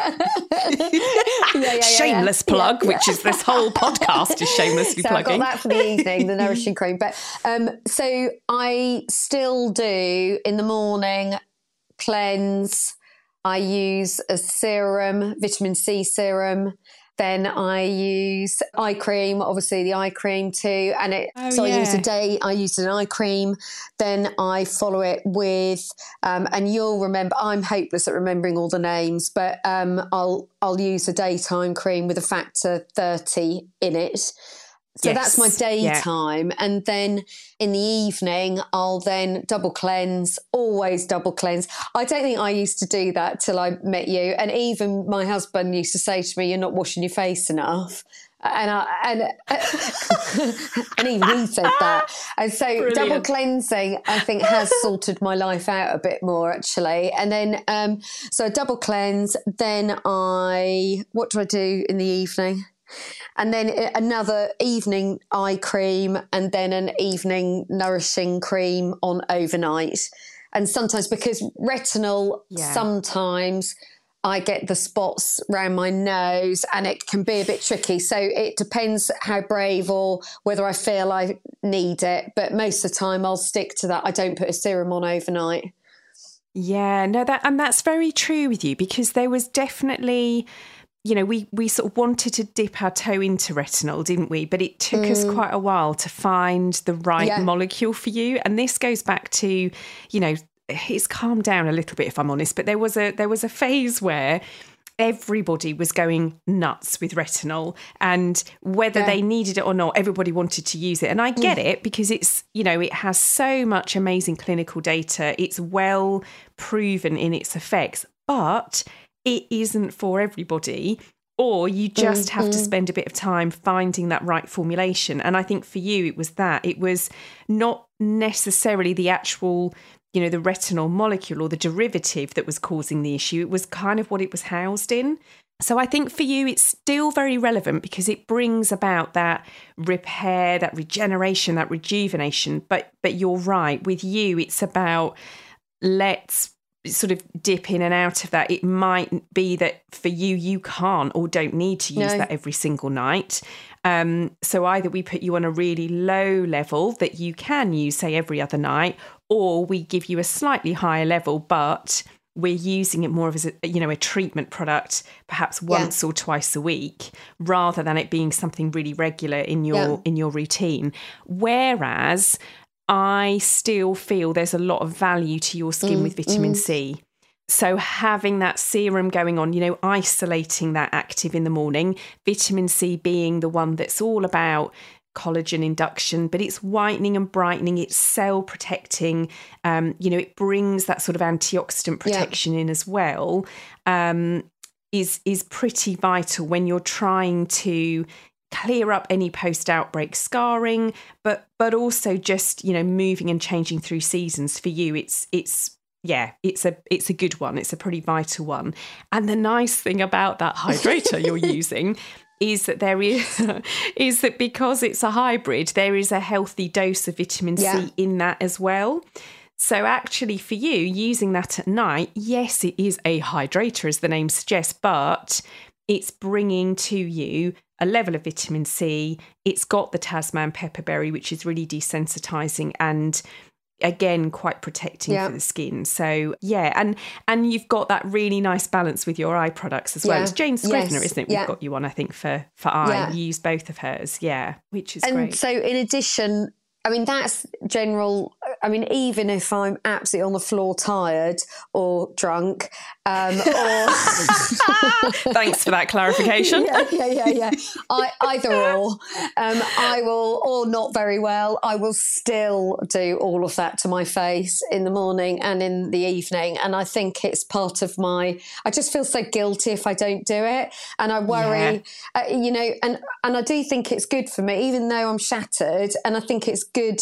yeah, yeah, shameless plug, which is this whole podcast is shamelessly so plugging. I've got that for the evening, the nourishing cream. But um, so I still do in the morning cleanse. I use a serum, vitamin C serum. Then I use eye cream, obviously the eye cream too. And it, oh, so yeah. I use a day, I use an eye cream. Then I follow it with, um, and you'll remember, I'm hopeless at remembering all the names, but um, I'll, I'll use a daytime cream with a factor 30 in it. So yes. that's my daytime. Yeah. And then in the evening, I'll then double cleanse, always double cleanse. I don't think I used to do that till I met you. And even my husband used to say to me, You're not washing your face enough. And I, and and even he said that. And so Brilliant. double cleansing, I think, has sorted my life out a bit more actually. And then um, so double cleanse. Then I what do I do in the evening? And then another evening eye cream and then an evening nourishing cream on overnight and sometimes because retinol yeah. sometimes I get the spots around my nose and it can be a bit tricky. So it depends how brave or whether I feel I need it. But most of the time I'll stick to that. I don't put a serum on overnight. Yeah, no, that and that's very true with you because there was definitely you know, we we sort of wanted to dip our toe into retinol, didn't we? But it took mm. us quite a while to find the right yeah. molecule for you. And this goes back to, you know, it's calmed down a little bit if I'm honest, but there was a there was a phase where everybody was going nuts with retinol and whether yeah. they needed it or not everybody wanted to use it and i get mm. it because it's you know it has so much amazing clinical data it's well proven in its effects but it isn't for everybody or you just mm-hmm. have to mm-hmm. spend a bit of time finding that right formulation and i think for you it was that it was not necessarily the actual you know the retinol molecule or the derivative that was causing the issue it was kind of what it was housed in so I think for you, it's still very relevant because it brings about that repair, that regeneration, that rejuvenation. But but you're right. With you, it's about let's sort of dip in and out of that. It might be that for you, you can't or don't need to use no. that every single night. Um, so either we put you on a really low level that you can use, say, every other night, or we give you a slightly higher level, but we're using it more of as a you know a treatment product perhaps once yeah. or twice a week rather than it being something really regular in your yeah. in your routine whereas i still feel there's a lot of value to your skin mm, with vitamin mm. c so having that serum going on you know isolating that active in the morning vitamin c being the one that's all about collagen induction, but it's whitening and brightening, it's cell protecting. Um, you know, it brings that sort of antioxidant protection yeah. in as well. Um, is is pretty vital when you're trying to clear up any post outbreak scarring, but but also just you know moving and changing through seasons. For you, it's it's yeah, it's a it's a good one. It's a pretty vital one. And the nice thing about that hydrator you're using is that there is is that because it's a hybrid, there is a healthy dose of vitamin yeah. C in that as well. So actually for you using that at night, yes, it is a hydrator as the name suggests, but it's bringing to you a level of vitamin C. It's got the Tasman pepperberry, which is really desensitizing and again quite protecting yeah. for the skin so yeah and and you've got that really nice balance with your eye products as well yeah. it's jane scrivener yes. isn't it we've yeah. got you on i think for for eye you use both of hers yeah which is great. and great so in addition I mean, that's general. I mean, even if I'm absolutely on the floor tired or drunk, um, or thanks for that clarification. yeah, yeah, yeah, yeah. I, either or, um, I will, or not very well. I will still do all of that to my face in the morning and in the evening, and I think it's part of my. I just feel so guilty if I don't do it, and I worry. Yeah. Uh, you know, and and I do think it's good for me, even though I'm shattered, and I think it's good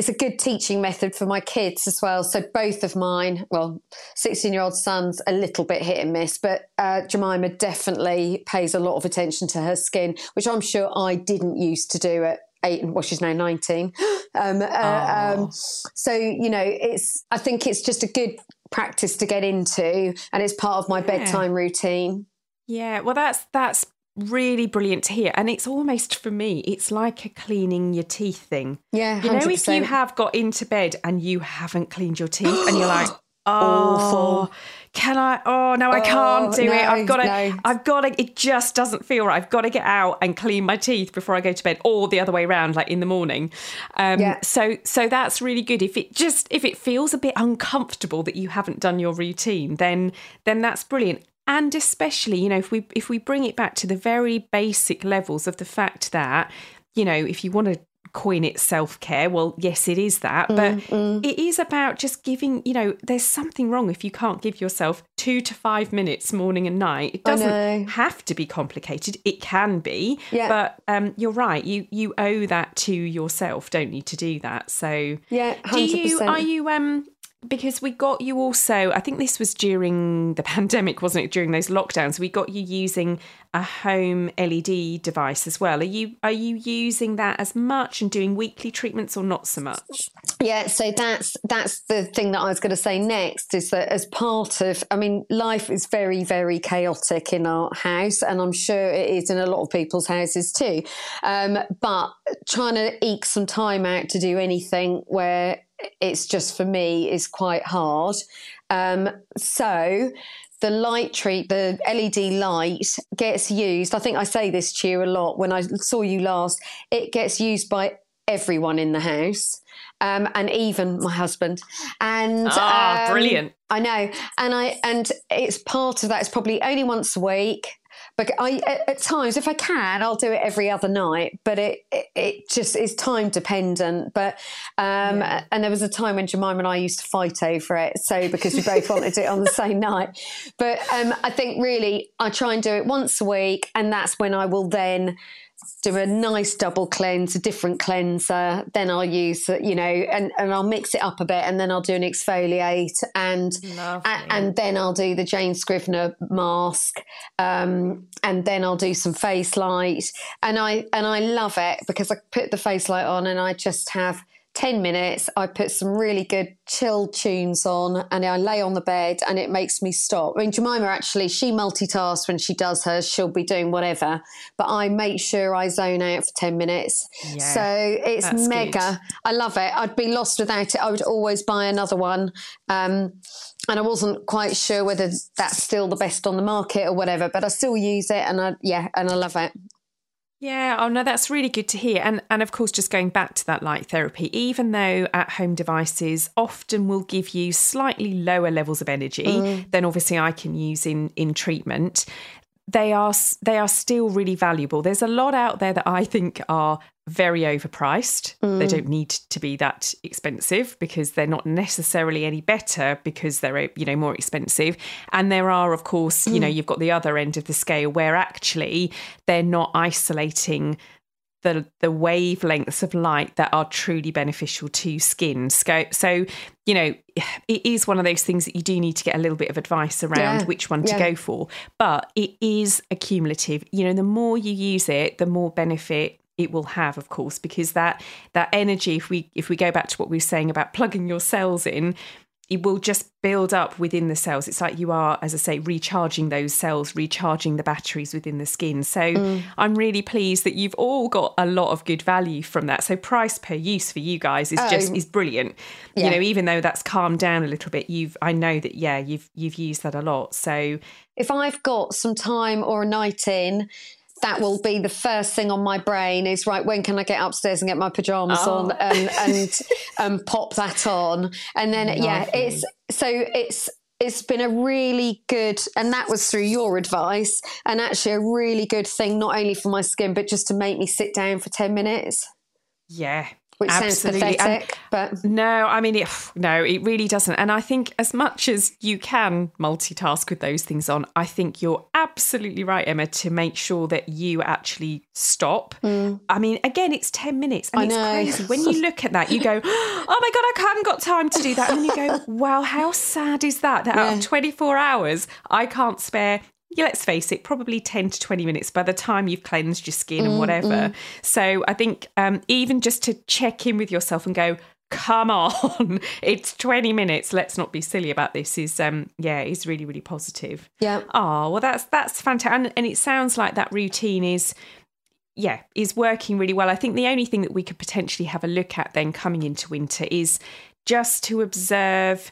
it's a good teaching method for my kids as well. So both of mine, well, 16 year old son's a little bit hit and miss, but uh, Jemima definitely pays a lot of attention to her skin, which I'm sure I didn't used to do at eight, well, she's now 19. Um, uh, um, so, you know, it's, I think it's just a good practice to get into and it's part of my yeah. bedtime routine. Yeah, well, that's that's really brilliant to hear. And it's almost for me, it's like a cleaning your teeth thing. Yeah. 100%. You know, if you have got into bed and you haven't cleaned your teeth and you're like, oh, Awful. can I? Oh no, I can't oh, do no, it. I've got to. No. I've got to. It just doesn't feel right. I've got to get out and clean my teeth before I go to bed, or the other way around, like in the morning. Um, yeah. So, so that's really good. If it just if it feels a bit uncomfortable that you haven't done your routine, then then that's brilliant and especially you know if we if we bring it back to the very basic levels of the fact that you know if you want to coin it self-care well yes it is that but mm, it is about just giving you know there's something wrong if you can't give yourself 2 to 5 minutes morning and night. It doesn't have to be complicated. It can be yeah. but um, you're right. You you owe that to yourself. Don't need to do that. So yeah 100%. do you are you um because we got you also i think this was during the pandemic wasn't it during those lockdowns? We got you using a home led device as well. Are you are you using that as much and doing weekly treatments or not so much? Yeah so that's that's the thing that i was going to say next is that as part of i mean life is very very chaotic in our house and i'm sure it is in a lot of people's houses too. Um, but trying to eke some time out to do anything where it's just for me is quite hard. Um, so the light treat, the LED light gets used. I think I say this to you a lot when I saw you last. It gets used by everyone in the house. Um, and even my husband. And ah, um, brilliant! I know, and I and it's part of that. It's probably only once a week. But I at, at, times, if I can, I'll do it every other night. But it it, it just is time dependent. But um, yeah. and there was a time when Jemima and I used to fight over it. So because we both wanted it on the same night. But um, I think really I try and do it once a week, and that's when I will then do a nice double cleanse, a different cleanser. Then I'll use, you know, and, and I'll mix it up a bit, and then I'll do an exfoliate, and and, and then I'll do the Jane Scrivener mask, um, and then I'll do some face light, and I and I love it because I put the face light on, and I just have 10 minutes, I put some really good chill tunes on and I lay on the bed and it makes me stop. I mean, Jemima actually, she multitasks when she does hers, she'll be doing whatever, but I make sure I zone out for 10 minutes. Yeah, so it's mega. Good. I love it. I'd be lost without it. I would always buy another one. Um, and I wasn't quite sure whether that's still the best on the market or whatever, but I still use it and I, yeah, and I love it. Yeah, oh no, that's really good to hear. And and of course, just going back to that light therapy, even though at home devices often will give you slightly lower levels of energy mm. than obviously I can use in in treatment, they are they are still really valuable. There's a lot out there that I think are very overpriced. Mm. They don't need to be that expensive because they're not necessarily any better because they're you know more expensive. And there are of course, mm. you know, mm. you've got the other end of the scale where actually they're not isolating the the wavelengths of light that are truly beneficial to skin. So, so you know, it is one of those things that you do need to get a little bit of advice around yeah, which one to yeah. go for. But it is accumulative. You know, the more you use it, the more benefit it will have of course because that that energy if we if we go back to what we were saying about plugging your cells in it will just build up within the cells it's like you are as i say recharging those cells recharging the batteries within the skin so mm. i'm really pleased that you've all got a lot of good value from that so price per use for you guys is oh. just is brilliant yeah. you know even though that's calmed down a little bit you've i know that yeah you've you've used that a lot so if i've got some time or a night in that will be the first thing on my brain is right when can i get upstairs and get my pajamas oh. on and and um, pop that on and then Lovely. yeah it's so it's it's been a really good and that was through your advice and actually a really good thing not only for my skin but just to make me sit down for 10 minutes yeah which Absolutely. sounds pathetic, and but no, I mean, it, no, it really doesn't. And I think as much as you can multitask with those things on, I think you're absolutely right, Emma, to make sure that you actually stop. Mm. I mean, again, it's ten minutes, and I it's know. crazy when you look at that. You go, "Oh my god, I haven't got time to do that," and then you go, "Wow, how sad is that? That yeah. out of twenty four hours, I can't spare yeah, let's face it, probably 10 to 20 minutes by the time you've cleansed your skin and mm, whatever. Mm. So I think um, even just to check in with yourself and go, come on, it's 20 minutes. Let's not be silly about this is, um, yeah, is really, really positive. Yeah. Oh, well, that's, that's fantastic. And, and it sounds like that routine is, yeah, is working really well. I think the only thing that we could potentially have a look at then coming into winter is just to observe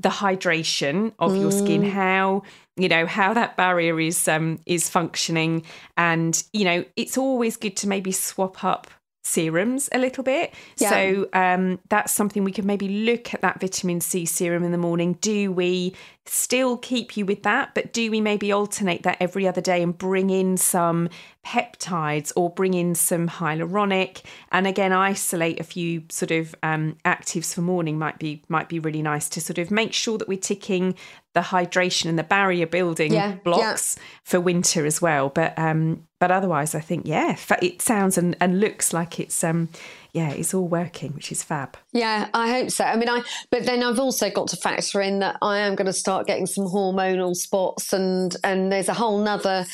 the hydration of mm. your skin, mm. how you know how that barrier is um, is functioning, and you know it's always good to maybe swap up serums a little bit. Yeah. So um, that's something we could maybe look at that vitamin C serum in the morning. Do we still keep you with that, but do we maybe alternate that every other day and bring in some peptides or bring in some hyaluronic and again isolate a few sort of um, actives for morning might be might be really nice to sort of make sure that we're ticking the hydration and the barrier building yeah, blocks yeah. for winter as well. But um, but otherwise, I think yeah, it sounds and, and looks like it's um, yeah, it's all working, which is fab. Yeah, I hope so. I mean, I but then I've also got to factor in that I am going to start getting some hormonal spots, and and there's a whole nother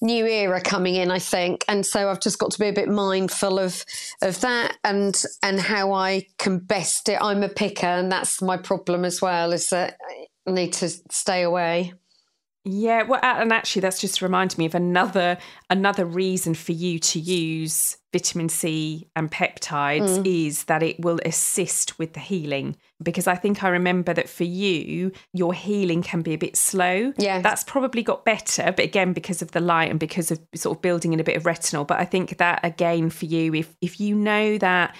new era coming in, I think, and so I've just got to be a bit mindful of of that and and how I can best it. I'm a picker, and that's my problem as well. Is that I need to stay away. Yeah, well, and actually, that's just reminded me of another another reason for you to use vitamin C and peptides mm. is that it will assist with the healing. Because I think I remember that for you, your healing can be a bit slow. Yeah, that's probably got better, but again, because of the light and because of sort of building in a bit of retinol. But I think that again for you, if if you know that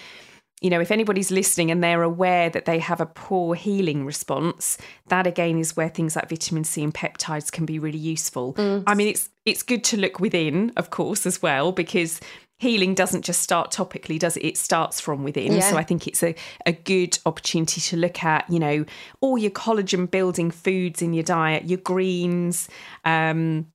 you know, if anybody's listening and they're aware that they have a poor healing response, that again is where things like vitamin C and peptides can be really useful. Mm. I mean, it's it's good to look within, of course, as well, because healing doesn't just start topically, does it? It starts from within. Yeah. So I think it's a, a good opportunity to look at, you know, all your collagen building foods in your diet, your greens, um,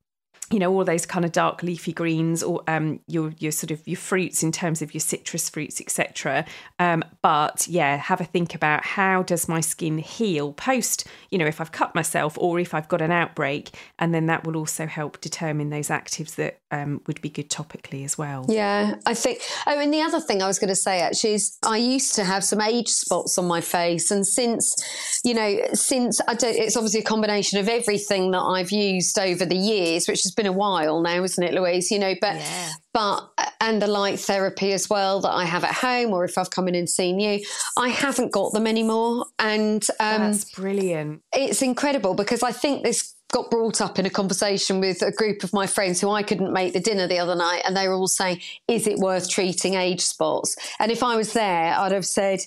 you know all those kind of dark leafy greens or um, your your sort of your fruits in terms of your citrus fruits etc um, but yeah have a think about how does my skin heal post you know if i've cut myself or if i've got an outbreak and then that will also help determine those actives that um, would be good topically as well. Yeah i think oh and the other thing i was going to say actually is i used to have some age spots on my face and since you know since i don't it's obviously a combination of everything that i've used over the years which has been a while now, isn't it, Louise? You know, but yeah. but and the light therapy as well that I have at home, or if I've come in and seen you, I haven't got them anymore, and um, that's brilliant. It's incredible because I think this got brought up in a conversation with a group of my friends who I couldn't make the dinner the other night, and they were all saying, "Is it worth treating age spots?" And if I was there, I'd have said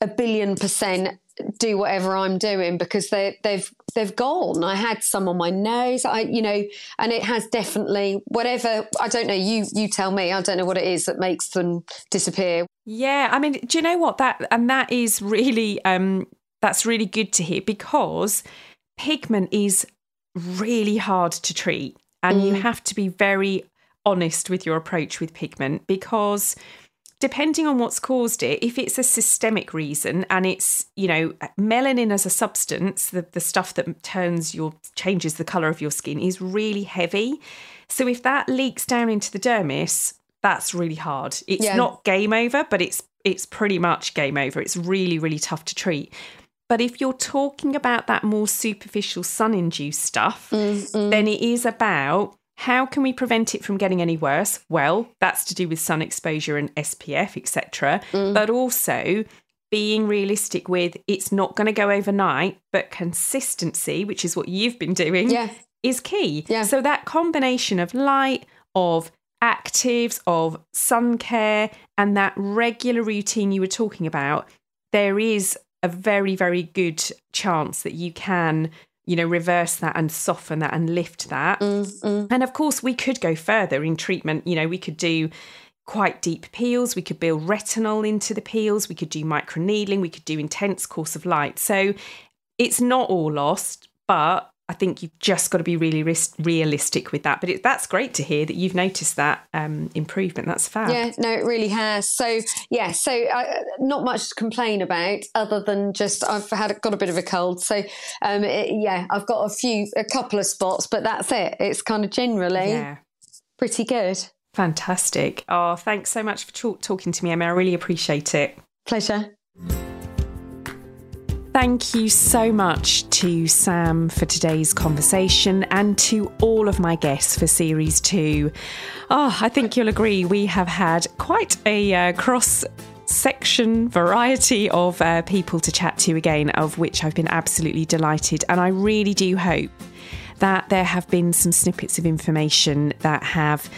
a billion percent do whatever I'm doing because they they've they've gone. I had some on my nose. I you know, and it has definitely whatever. I don't know. You you tell me. I don't know what it is that makes them disappear. Yeah, I mean, do you know what that and that is really um that's really good to hear because pigment is really hard to treat and mm. you have to be very honest with your approach with pigment because depending on what's caused it, if it's a systemic reason and it's, you know, melanin as a substance, the, the stuff that turns your changes the colour of your skin is really heavy. So if that leaks down into the dermis, that's really hard. It's yeah. not game over, but it's it's pretty much game over. It's really, really tough to treat. But if you're talking about that more superficial sun induced stuff, mm, then it is about how can we prevent it from getting any worse? Well, that's to do with sun exposure and SPF, etc. Mm. But also being realistic with it's not going to go overnight, but consistency, which is what you've been doing, yeah. is key. Yeah. So that combination of light, of actives, of sun care, and that regular routine you were talking about, there is a very, very good chance that you can you know, reverse that and soften that and lift that. Mm, mm. And of course, we could go further in treatment. You know, we could do quite deep peels, we could build retinol into the peels, we could do microneedling, we could do intense course of light. So it's not all lost, but I think you've just got to be really realistic with that. But it, that's great to hear that you've noticed that um, improvement. That's fab. Yeah, no, it really has. So yeah, so uh, not much to complain about other than just I've had got a bit of a cold. So um, it, yeah, I've got a few, a couple of spots, but that's it. It's kind of generally yeah. pretty good. Fantastic. Oh, thanks so much for talk- talking to me, Emma. I really appreciate it. Pleasure. Thank you so much to Sam for today's conversation and to all of my guests for series two. Oh, I think you'll agree we have had quite a uh, cross section variety of uh, people to chat to again, of which I've been absolutely delighted. And I really do hope that there have been some snippets of information that have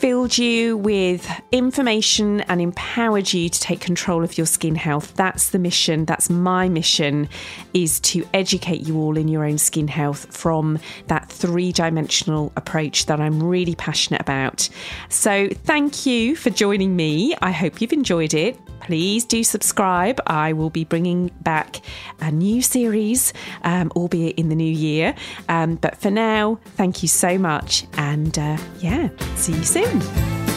filled you with information and empowered you to take control of your skin health. That's the mission. That's my mission is to educate you all in your own skin health from that three-dimensional approach that I'm really passionate about. So, thank you for joining me. I hope you've enjoyed it. Please do subscribe. I will be bringing back a new series, um, albeit in the new year. Um, but for now, thank you so much. And uh, yeah, see you soon.